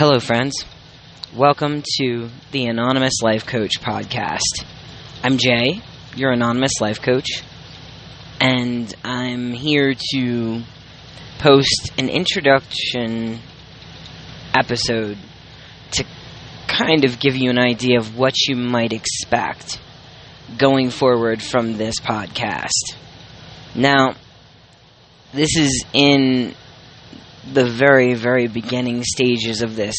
Hello, friends. Welcome to the Anonymous Life Coach podcast. I'm Jay, your Anonymous Life Coach, and I'm here to post an introduction episode to kind of give you an idea of what you might expect going forward from this podcast. Now, this is in the very, very beginning stages of this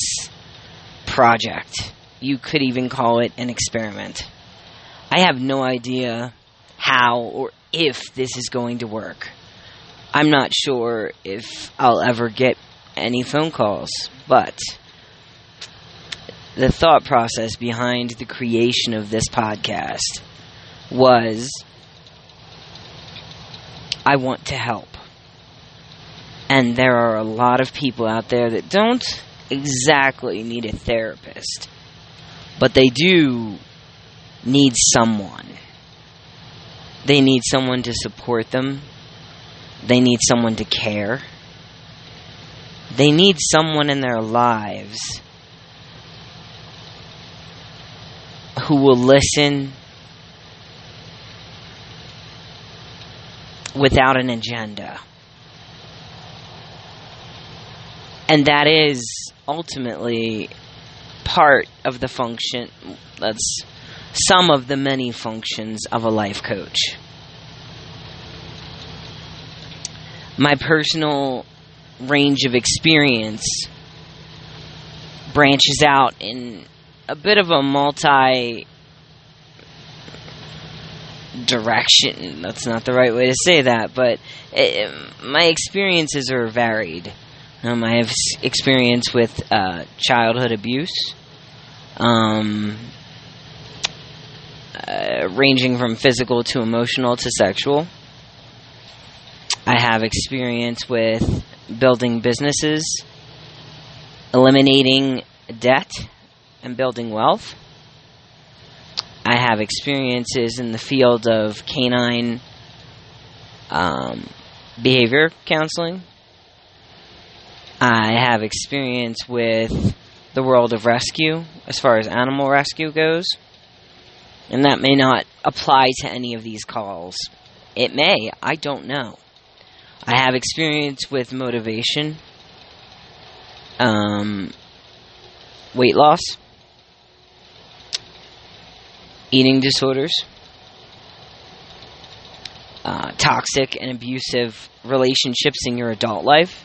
project. You could even call it an experiment. I have no idea how or if this is going to work. I'm not sure if I'll ever get any phone calls, but the thought process behind the creation of this podcast was I want to help. And there are a lot of people out there that don't exactly need a therapist, but they do need someone. They need someone to support them. They need someone to care. They need someone in their lives who will listen without an agenda. And that is ultimately part of the function, that's some of the many functions of a life coach. My personal range of experience branches out in a bit of a multi direction. That's not the right way to say that, but it, my experiences are varied. Um, I have experience with uh, childhood abuse, um, uh, ranging from physical to emotional to sexual. I have experience with building businesses, eliminating debt, and building wealth. I have experiences in the field of canine um, behavior counseling I have experience with the world of rescue as far as animal rescue goes. And that may not apply to any of these calls. It may, I don't know. I have experience with motivation, um, weight loss, eating disorders, uh, toxic and abusive relationships in your adult life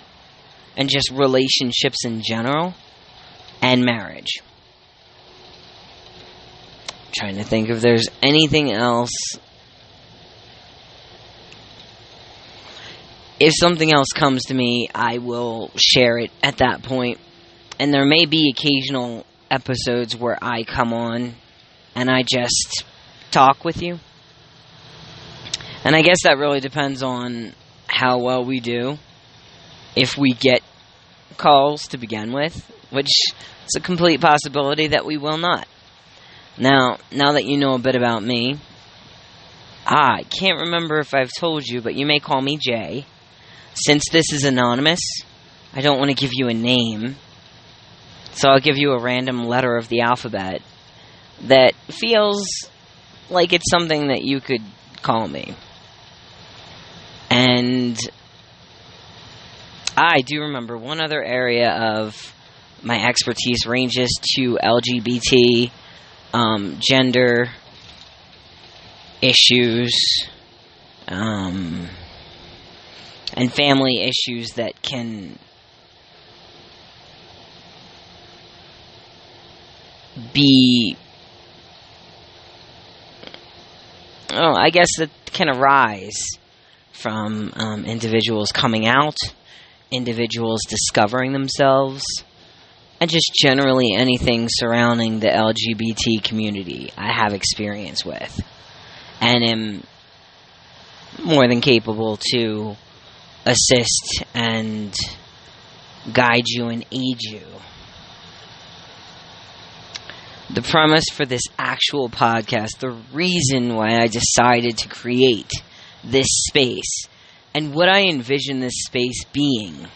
and just relationships in general and marriage. I'm trying to think if there's anything else. If something else comes to me, I will share it at that point. And there may be occasional episodes where I come on and I just talk with you. And I guess that really depends on how well we do if we get calls to begin with, which is a complete possibility that we will not. Now, now that you know a bit about me, ah, I can't remember if I've told you, but you may call me Jay. Since this is anonymous, I don't want to give you a name, so I'll give you a random letter of the alphabet that feels like it's something that you could call me. And I do remember one other area of my expertise ranges to LGBT, um, gender issues, um, and family issues that can be oh, I guess that can arise from um, individuals coming out individuals discovering themselves, and just generally anything surrounding the LGBT community I have experience with, and am more than capable to assist and guide you and aid you. The premise for this actual podcast, the reason why I decided to create this space and what I envision this space being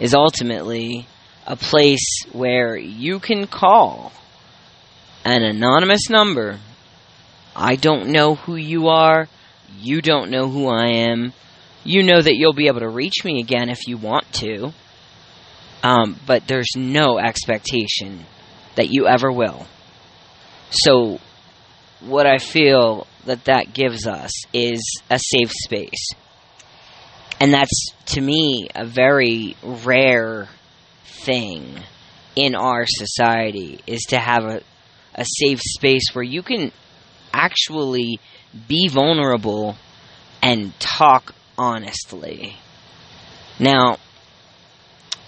is ultimately a place where you can call an anonymous number. I don't know who you are. You don't know who I am. You know that you'll be able to reach me again if you want to. Um, but there's no expectation that you ever will. So, what I feel that that gives us is a safe space. And that's, to me, a very rare thing in our society is to have a, a safe space where you can actually be vulnerable and talk honestly. Now,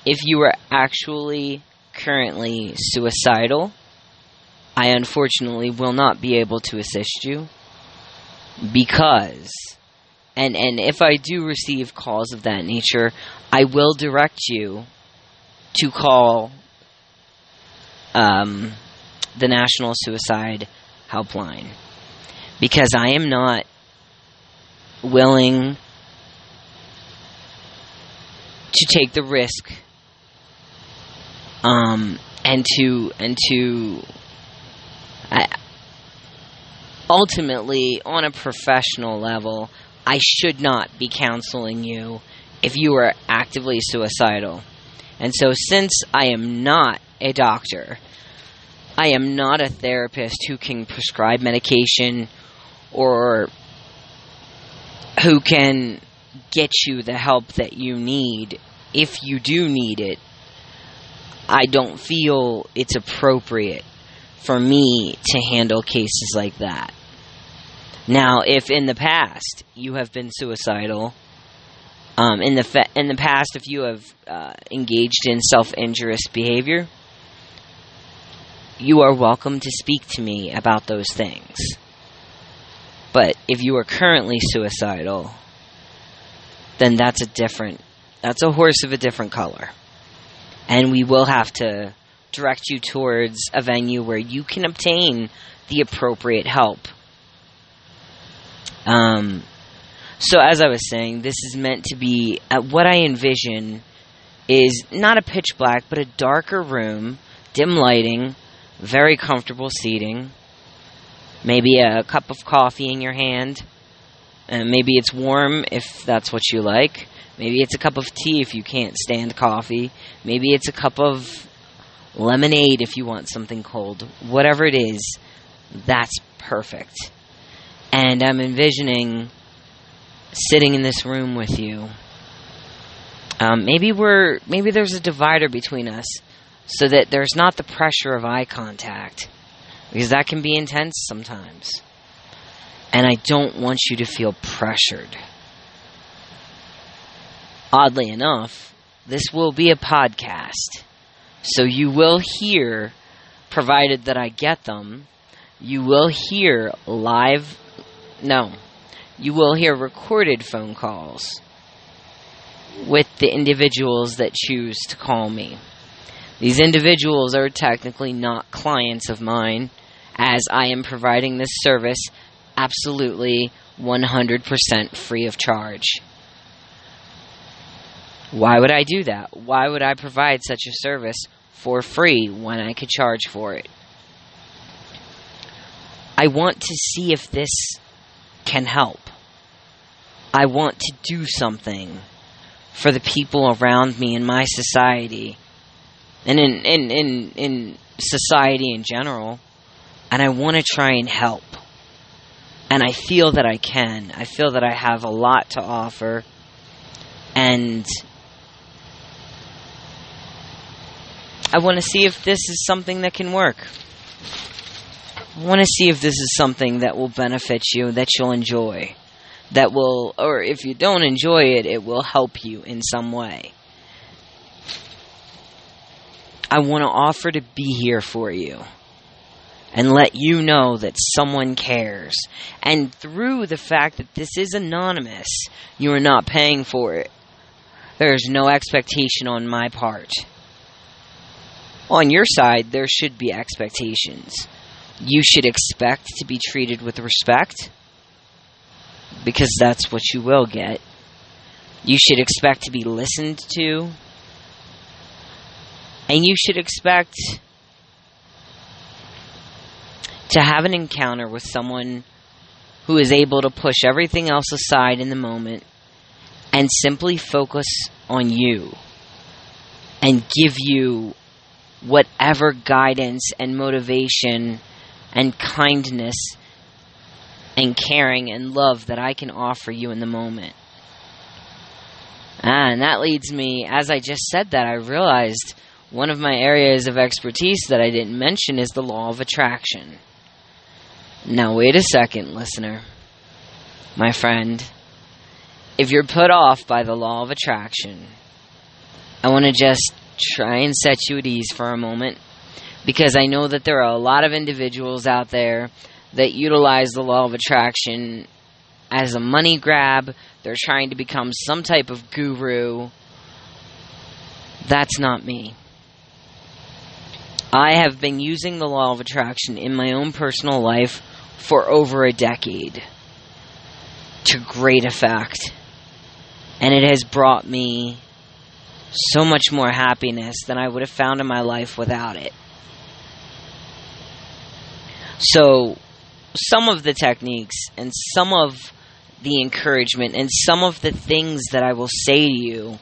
if you are actually currently suicidal, I unfortunately will not be able to assist you because and and if I do receive calls of that nature, I will direct you to call um, the National Suicide Helpline. Because I am not willing to take the risk um, and to and to I, ultimately on a professional level I should not be counseling you if you are actively suicidal. And so since I am not a doctor, I am not a therapist who can prescribe medication or who can get you the help that you need if you do need it. I don't feel it's appropriate for me to handle cases like that. Now, if in the past you have been suicidal, um, in the fa- in the past, if you have uh, engaged in self injurious behavior, you are welcome to speak to me about those things. But if you are currently suicidal, then that's a different, that's a horse of a different color. And we will have to direct you towards a venue where you can obtain the appropriate help. Um, so, as I was saying, this is meant to be uh, what I envision is not a pitch black, but a darker room, dim lighting, very comfortable seating, maybe a cup of coffee in your hand. And maybe it's warm if that's what you like. Maybe it's a cup of tea if you can't stand coffee. Maybe it's a cup of lemonade if you want something cold. Whatever it is, that's perfect. And I'm envisioning sitting in this room with you. Um, maybe we're maybe there's a divider between us, so that there's not the pressure of eye contact, because that can be intense sometimes. And I don't want you to feel pressured. Oddly enough, this will be a podcast. So you will hear, provided that I get them, you will hear live, no, you will hear recorded phone calls with the individuals that choose to call me. These individuals are technically not clients of mine, as I am providing this service absolutely 100% free of charge. Why would I do that? Why would I provide such a service for free when I could charge for it? I want to see if this can help. I want to do something for the people around me in my society and in, in, in, in society in general. And I want to try and help. And I feel that I can. I feel that I have a lot to offer. And I want to see if this is something that can work. I want to see if this is something that will benefit you, that you'll enjoy. That will, or if you don't enjoy it, it will help you in some way. I want to offer to be here for you and let you know that someone cares. And through the fact that this is anonymous, you are not paying for it. There is no expectation on my part on your side, there should be expectations. You should expect to be treated with respect because that's what you will get. You should expect to be listened to. And you should expect to have an encounter with someone who is able to push everything else aside in the moment and simply focus on you and give you whatever guidance and motivation and kindness and caring and love that I can offer you in the moment. Ah, and that leads me, as I just said that, I realized one of my areas of expertise that I didn't mention is the law of attraction. Now, wait a second, listener. My friend, if you're put off by the law of attraction, I want to just try and set you at ease for a moment because I know that there are a lot of individuals out there that utilize the law of attraction as a money grab. They're trying to become some type of guru. That's not me. I have been using the law of attraction in my own personal life for over a decade to great effect. And it has brought me so much more happiness than I would have found in my life without it. So, some of the techniques and some of the encouragement and some of the things that I will say to you,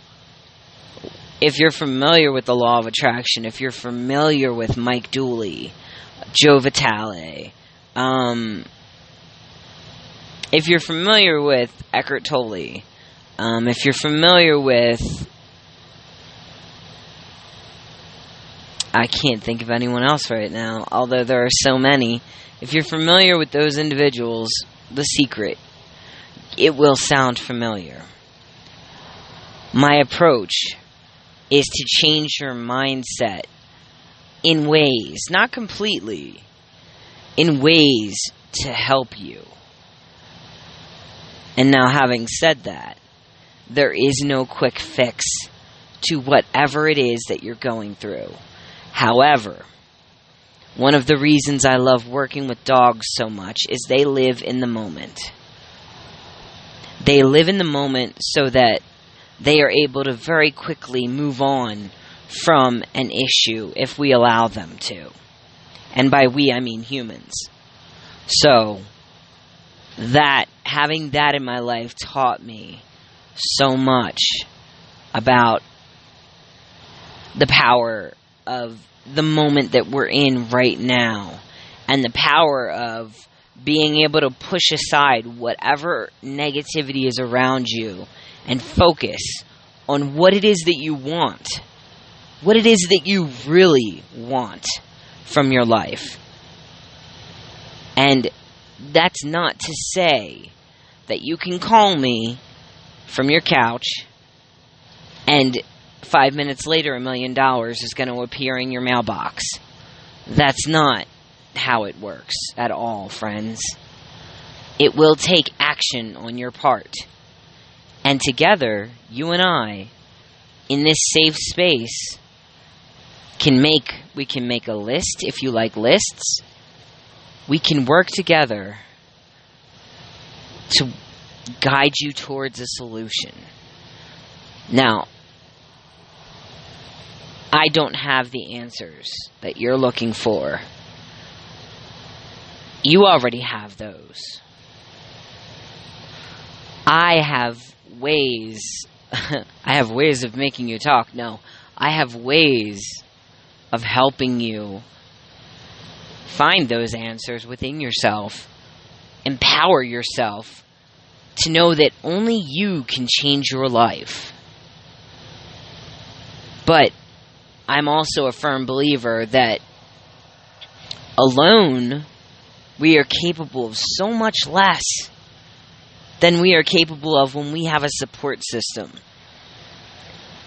if you're familiar with the law of attraction, if you're familiar with Mike Dooley, Joe Vitale, um, if you're familiar with Eckhart Tolle, um, if you're familiar with I can't think of anyone else right now, although there are so many. If you're familiar with those individuals, The Secret, it will sound familiar. My approach is to change your mindset in ways, not completely, in ways to help you. And now, having said that, there is no quick fix to whatever it is that you're going through. However, one of the reasons I love working with dogs so much is they live in the moment. They live in the moment so that they are able to very quickly move on from an issue if we allow them to. And by we, I mean humans. So, that, having that in my life taught me so much about the power of the moment that we're in right now and the power of being able to push aside whatever negativity is around you and focus on what it is that you want, what it is that you really want from your life. And that's not to say that you can call me from your couch and five minutes later, a million dollars is going to appear in your mailbox. That's not how it works at all, friends. It will take action on your part. And together, you and I, in this safe space, can make we can make a list if you like lists. We can work together to guide you towards a solution. Now, I don't have the answers that you're looking for. You already have those. I have ways. I have ways of making you talk. No, I have ways of helping you find those answers within yourself. Empower yourself to know that only you can change your life. But I'm also a firm believer that alone we are capable of so much less than we are capable of when we have a support system.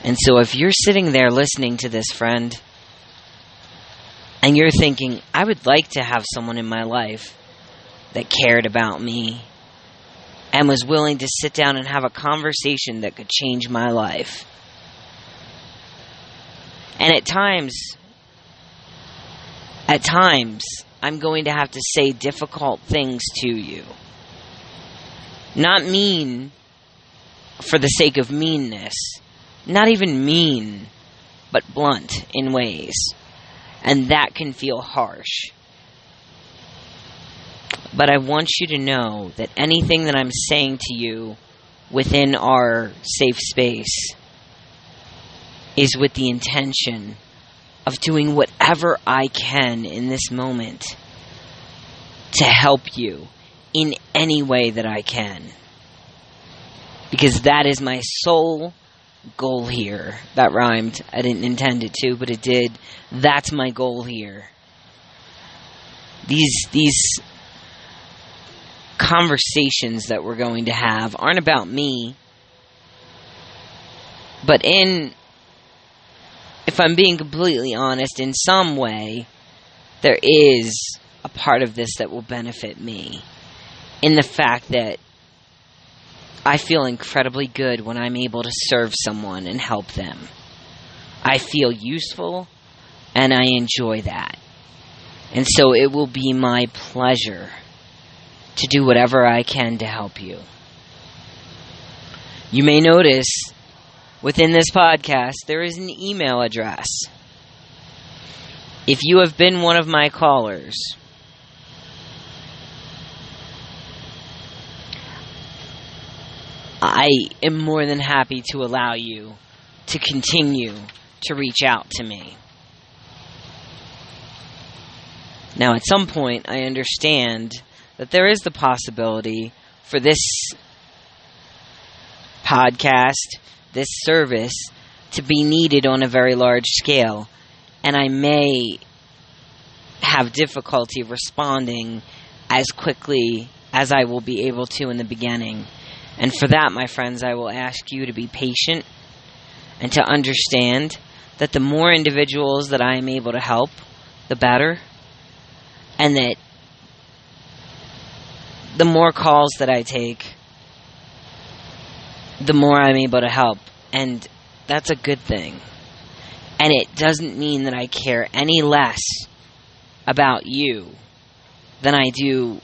And so if you're sitting there listening to this, friend, and you're thinking, I would like to have someone in my life that cared about me and was willing to sit down and have a conversation that could change my life and at times, at times, I'm going to have to say difficult things to you. Not mean for the sake of meanness, not even mean but blunt in ways. And that can feel harsh. But I want you to know that anything that I'm saying to you within our safe space is with the intention of doing whatever I can in this moment to help you in any way that I can. Because that is my sole goal here. That rhymed. I didn't intend it to, but it did. That's my goal here. These these conversations that we're going to have aren't about me. But in I'm being completely honest, in some way, there is a part of this that will benefit me. In the fact that I feel incredibly good when I'm able to serve someone and help them. I feel useful and I enjoy that. And so it will be my pleasure to do whatever I can to help you. You may notice within this podcast there is an email address. If you have been one of my callers, I am more than happy to allow you to continue to reach out to me. Now, at some point, I understand that there is the possibility for this podcast, this service, to be needed on a very large scale. And I may have difficulty responding as quickly as I will be able to in the beginning. And for that, my friends, I will ask you to be patient and to understand that the more individuals that I am able to help, the better. And that the more calls that I take, the more I'm able to help. And that's a good thing. And it doesn't mean that I care any less about you than I do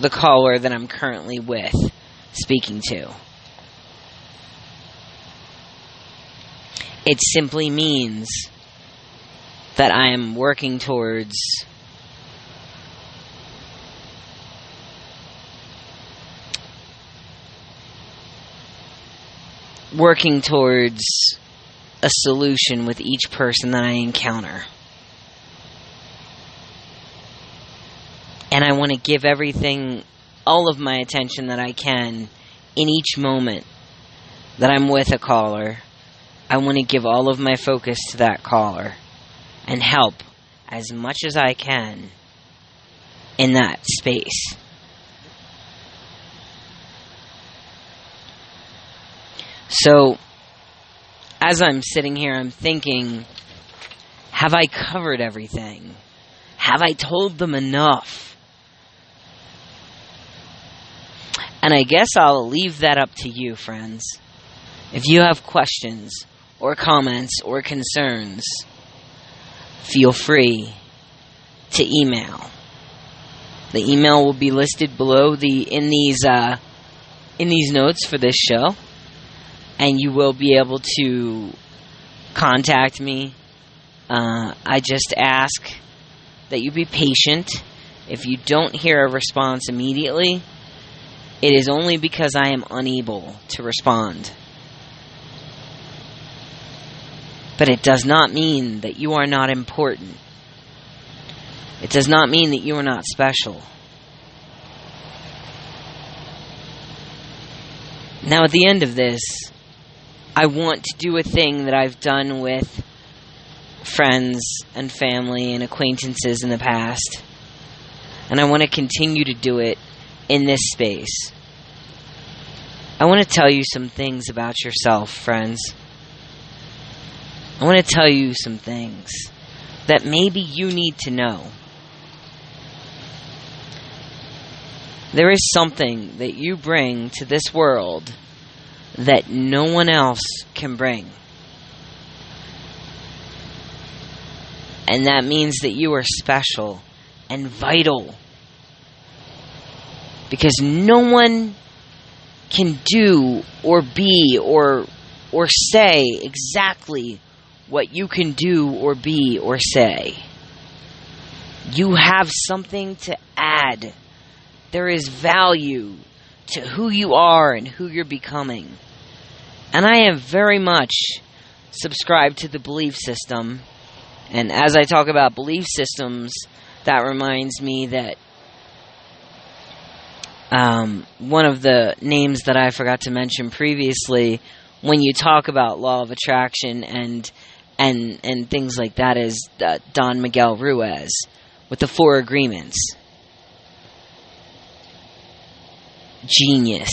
the caller that I'm currently with speaking to. It simply means that I am working towards working towards a solution with each person that I encounter. And I want to give everything, all of my attention that I can in each moment that I'm with a caller. I want to give all of my focus to that caller and help as much as I can in that space. So, as I'm sitting here, I'm thinking, have I covered everything? Have I told them enough? And I guess I'll leave that up to you, friends. If you have questions or comments or concerns, feel free to email. The email will be listed below the in these uh, in these notes for this show and you will be able to contact me. Uh, I just ask that you be patient. If you don't hear a response immediately, it is only because I am unable to respond. But it does not mean that you are not important. It does not mean that you are not special. Now, at the end of this, I want to do a thing that I've done with friends and family and acquaintances in the past. And I want to continue to do it in this space. I want to tell you some things about yourself, friends. I want to tell you some things that maybe you need to know. There is something that you bring to this world that no one else can bring. And that means that you are special and vital. Because no one can do or be or or say exactly what you can do or be or say. You have something to add. There is value to who you are and who you're becoming. And I am very much subscribed to the belief system. And as I talk about belief systems, that reminds me that um, one of the names that I forgot to mention previously, when you talk about law of attraction and and and things like that, is uh, Don Miguel Ruiz with the four agreements. Genius.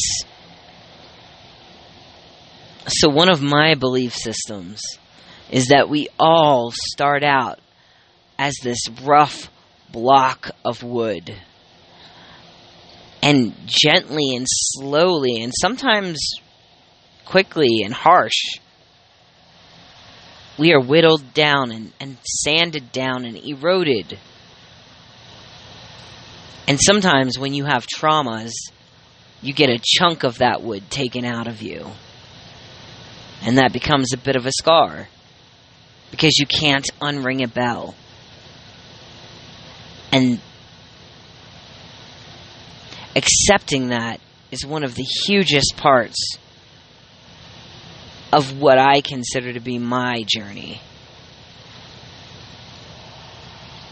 So one of my belief systems is that we all start out as this rough block of wood and gently and slowly and sometimes quickly and harsh we are whittled down and, and sanded down and eroded and sometimes when you have traumas you get a chunk of that wood taken out of you and that becomes a bit of a scar because you can't unring a bell and accepting that is one of the hugest parts of what I consider to be my journey.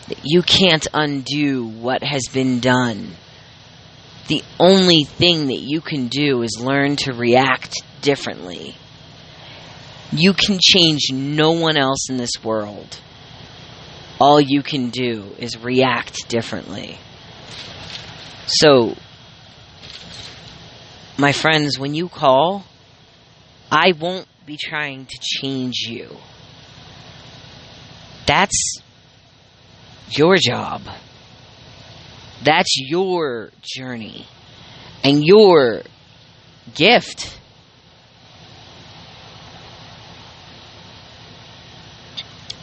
That You can't undo what has been done. The only thing that you can do is learn to react differently. You can change no one else in this world. All you can do is react differently. So, my friends, when you call, I won't be trying to change you. That's your job. That's your journey and your gift.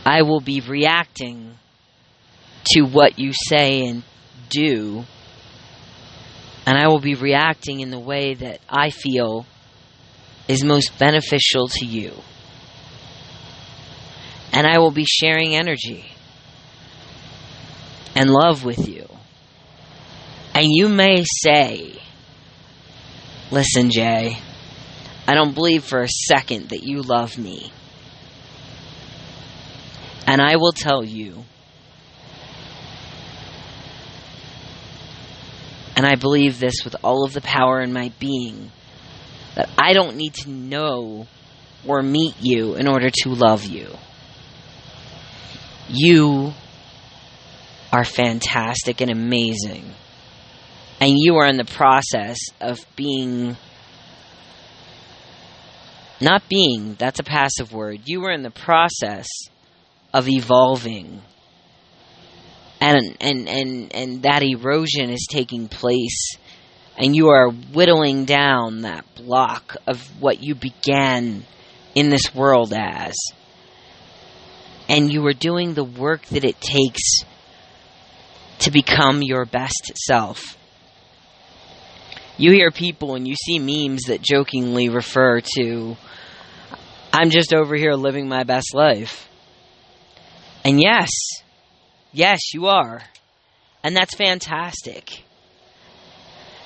I will be reacting to what you say and do and I will be reacting in the way that I feel is most beneficial to you. And I will be sharing energy and love with you. And you may say, Listen, Jay, I don't believe for a second that you love me. And I will tell you And I believe this with all of the power in my being that I don't need to know or meet you in order to love you. You are fantastic and amazing. And you are in the process of being. Not being, that's a passive word. You are in the process of evolving and and and and that erosion is taking place and you are whittling down that block of what you began in this world as and you are doing the work that it takes to become your best self you hear people and you see memes that jokingly refer to I'm just over here living my best life and yes Yes, you are. And that's fantastic.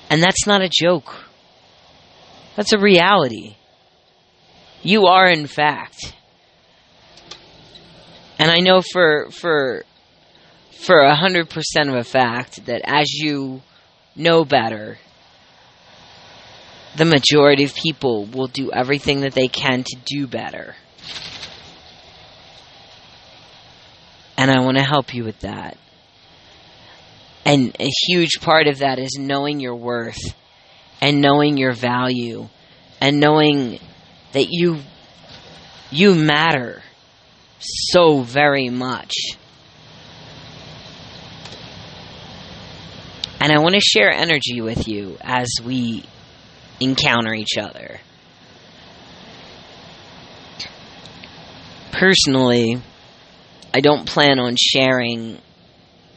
And that's not a joke. That's a reality. You are in fact. And I know for for for a hundred percent of a fact that as you know better, the majority of people will do everything that they can to do better. And I want to help you with that. And a huge part of that is knowing your worth and knowing your value and knowing that you you matter so very much. And I want to share energy with you as we encounter each other. Personally, I don't plan on sharing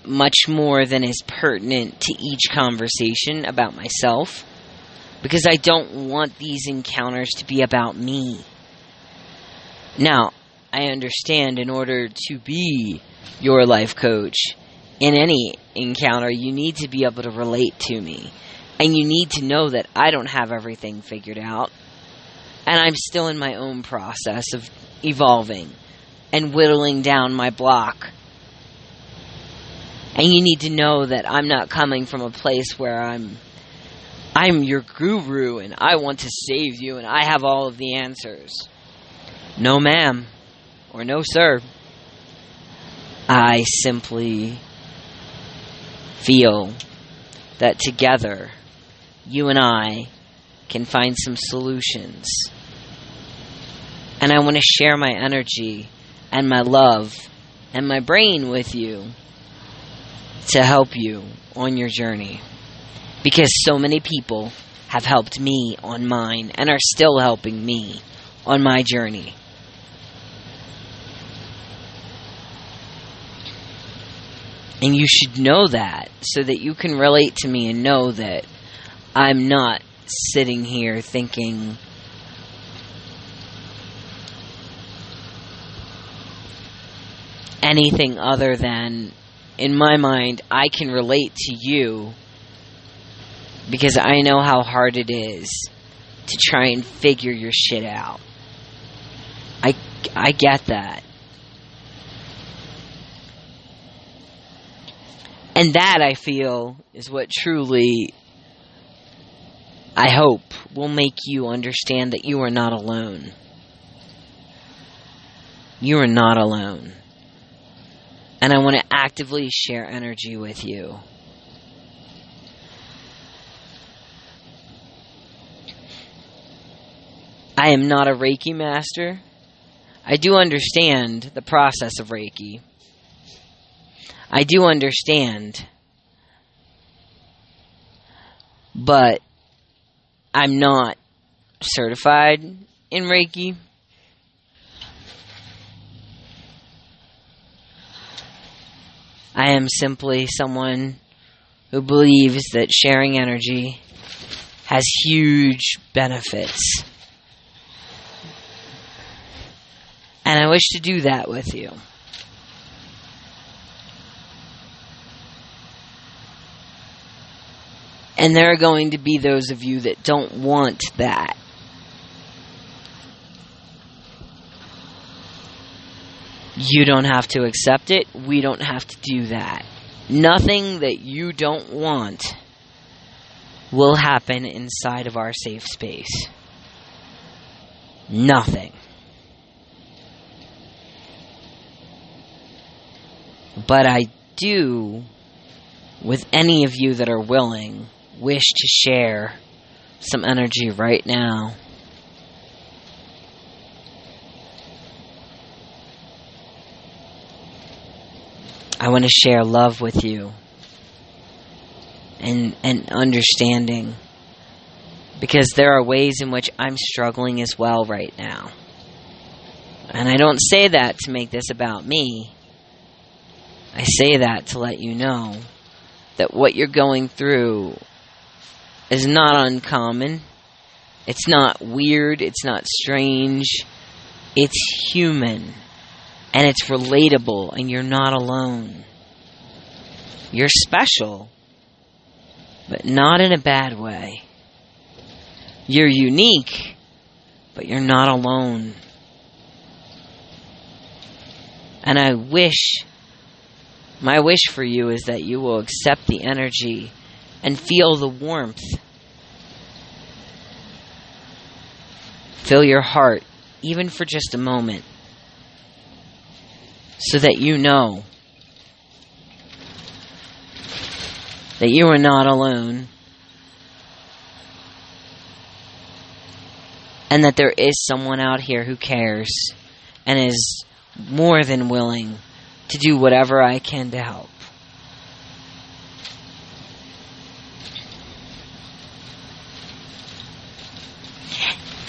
much more than is pertinent to each conversation about myself because I don't want these encounters to be about me. Now, I understand in order to be your life coach in any encounter, you need to be able to relate to me. And you need to know that I don't have everything figured out. And I'm still in my own process of evolving and whittling down my block. And you need to know that I'm not coming from a place where I'm I'm your guru and I want to save you and I have all of the answers. No ma'am or no sir. I simply feel that together you and I can find some solutions. And I want to share my energy and my love and my brain with you to help you on your journey. Because so many people have helped me on mine and are still helping me on my journey. And you should know that so that you can relate to me and know that I'm not sitting here thinking anything other than, in my mind, I can relate to you because I know how hard it is to try and figure your shit out. I, I get that. And that, I feel, is what truly, I hope, will make you understand that you are not alone. You are not alone. And I want to actively share energy with you. I am not a Reiki master. I do understand the process of Reiki. I do understand. But I'm not certified in Reiki. I am simply someone who believes that sharing energy has huge benefits. And I wish to do that with you. And there are going to be those of you that don't want that. You don't have to accept it. We don't have to do that. Nothing that you don't want will happen inside of our safe space. Nothing. But I do, with any of you that are willing, wish to share some energy right now. I want to share love with you and and understanding because there are ways in which I'm struggling as well right now. And I don't say that to make this about me. I say that to let you know that what you're going through is not uncommon. It's not weird. It's not strange. It's human and it's relatable, and you're not alone. You're special, but not in a bad way. You're unique, but you're not alone. And I wish, my wish for you is that you will accept the energy and feel the warmth. Fill your heart, even for just a moment so that you know that you are not alone and that there is someone out here who cares and is more than willing to do whatever I can to help.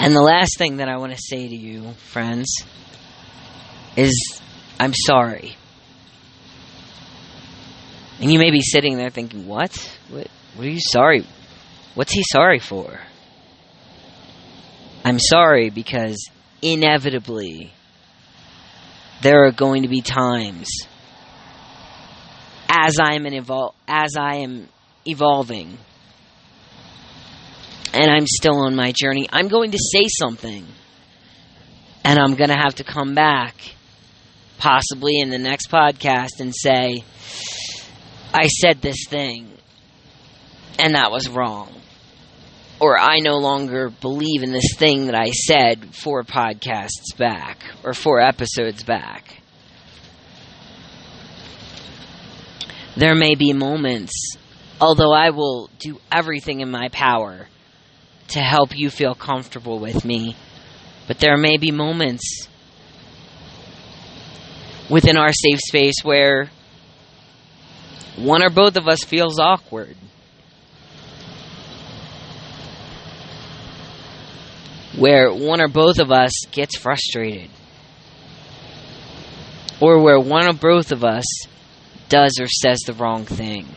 And the last thing that I want to say to you, friends, is I'm sorry. And you may be sitting there thinking, what? What, what are you sorry? What's he sorry for? I'm sorry because inevitably there are going to be times as I am evol- as I am evolving and I'm still on my journey, I'm going to say something. And I'm going to have to come back possibly in the next podcast and say I said this thing and that was wrong. Or I no longer believe in this thing that I said four podcasts back or four episodes back. There may be moments, although I will do everything in my power to help you feel comfortable with me, but there may be moments within our safe space where one or both of us feels awkward. Where one or both of us gets frustrated. Or where one or both of us does or says the wrong thing.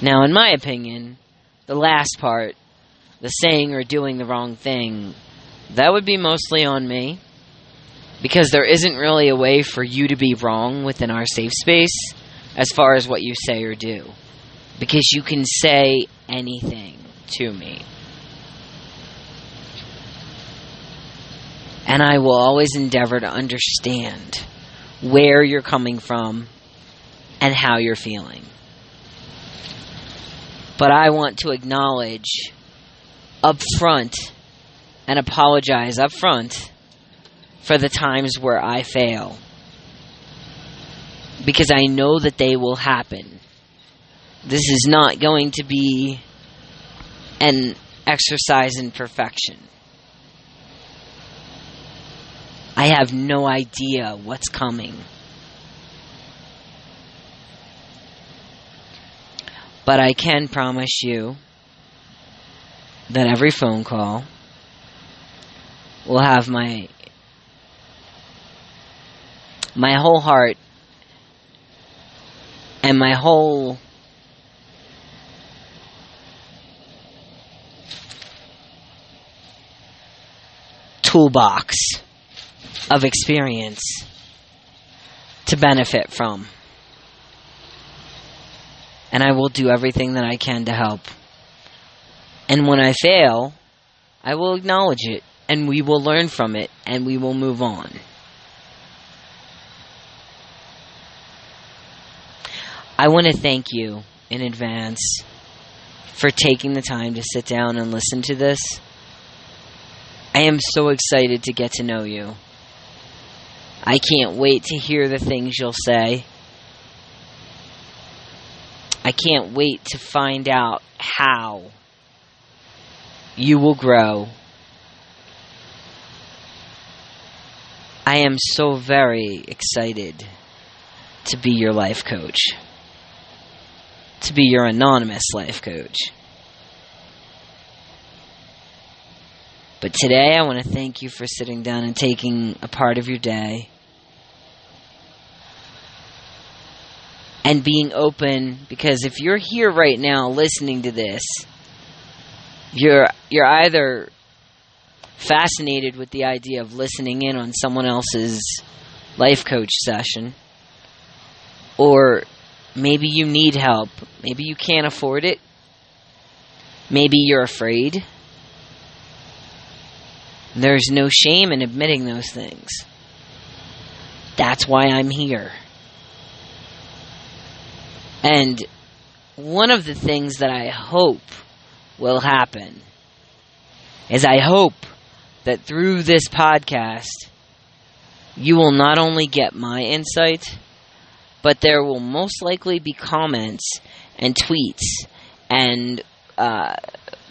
Now, in my opinion, the last part, the saying or doing the wrong thing, that would be mostly on me. Because there isn't really a way for you to be wrong within our safe space as far as what you say or do. Because you can say anything to me. And I will always endeavor to understand where you're coming from and how you're feeling. But I want to acknowledge up front and apologize up front for the times where I fail. Because I know that they will happen. This is not going to be an exercise in perfection. I have no idea what's coming. But I can promise you that every phone call will have my my whole heart and my whole toolbox of experience to benefit from. And I will do everything that I can to help. And when I fail, I will acknowledge it and we will learn from it and we will move on. I want to thank you in advance for taking the time to sit down and listen to this. I am so excited to get to know you. I can't wait to hear the things you'll say. I can't wait to find out how you will grow. I am so very excited to be your life coach, to be your anonymous life coach. But today I want to thank you for sitting down and taking a part of your day and being open because if you're here right now listening to this, you're you're either fascinated with the idea of listening in on someone else's life coach session or maybe you need help, maybe you can't afford it, maybe you're afraid. There's no shame in admitting those things. That's why I'm here. And one of the things that I hope will happen is I hope that through this podcast, you will not only get my insight, but there will most likely be comments and tweets and uh,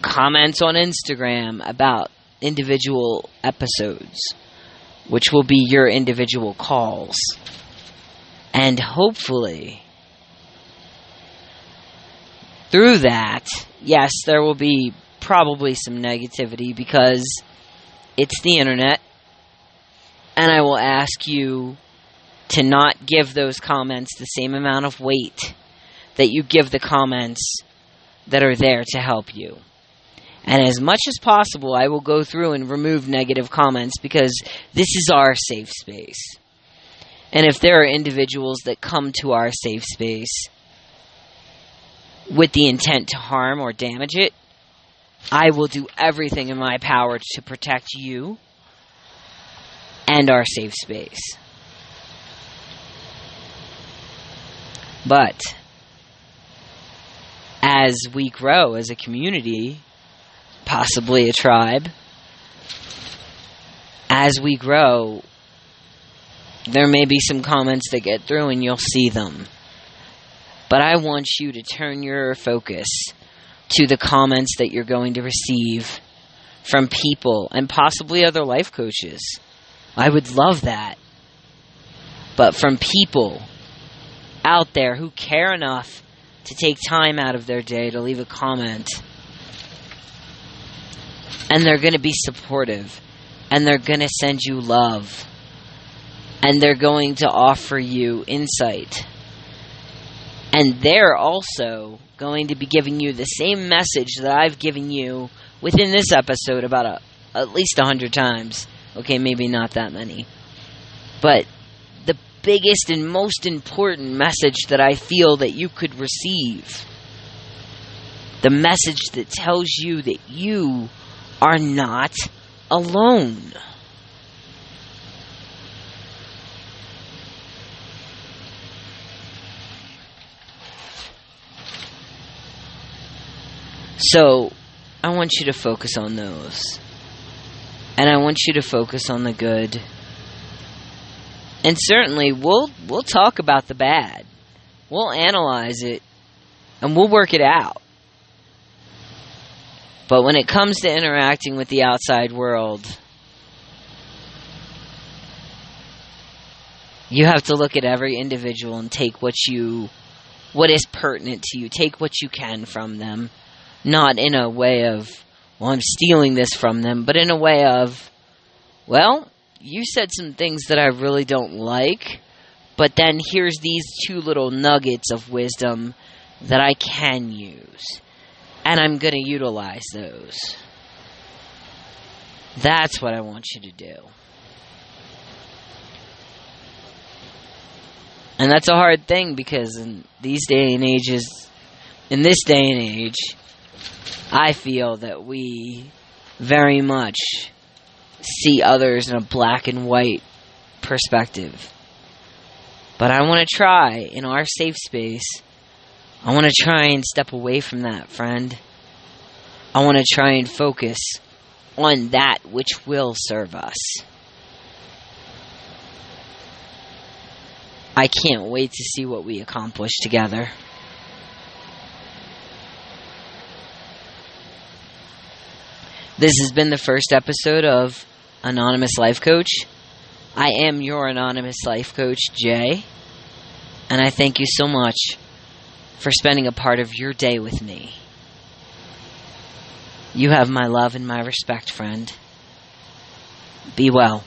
comments on Instagram about individual episodes, which will be your individual calls. And hopefully, through that, yes, there will be probably some negativity because it's the internet. And I will ask you to not give those comments the same amount of weight that you give the comments that are there to help you. And as much as possible, I will go through and remove negative comments because this is our safe space. And if there are individuals that come to our safe space with the intent to harm or damage it, I will do everything in my power to protect you and our safe space. But as we grow as a community, possibly a tribe, as we grow, there may be some comments that get through and you'll see them. But I want you to turn your focus to the comments that you're going to receive from people and possibly other life coaches. I would love that. But from people out there who care enough to take time out of their day to leave a comment. And they're going to be supportive. And they're going to send you love. And they're going to offer you insight. And they're also going to be giving you the same message that I've given you within this episode about a, at least a hundred times. Okay, maybe not that many. But the biggest and most important message that I feel that you could receive. The message that tells you that you are not alone. So, I want you to focus on those. And I want you to focus on the good. And certainly we'll we'll talk about the bad. We'll analyze it and we'll work it out. But when it comes to interacting with the outside world, you have to look at every individual and take what you what is pertinent to you. Take what you can from them not in a way of, well, I'm stealing this from them, but in a way of, well, you said some things that I really don't like, but then here's these two little nuggets of wisdom that I can use, and I'm going to utilize those. That's what I want you to do. And that's a hard thing because in these day and ages, in this day and age, I feel that we very much see others in a black and white perspective. But I want to try in our safe space. I want to try and step away from that, friend. I want to try and focus on that which will serve us. I can't wait to see what we accomplish together. This has been the first episode of Anonymous Life Coach. I am your Anonymous Life Coach, Jay, and I thank you so much for spending a part of your day with me. You have my love and my respect, friend. Be well.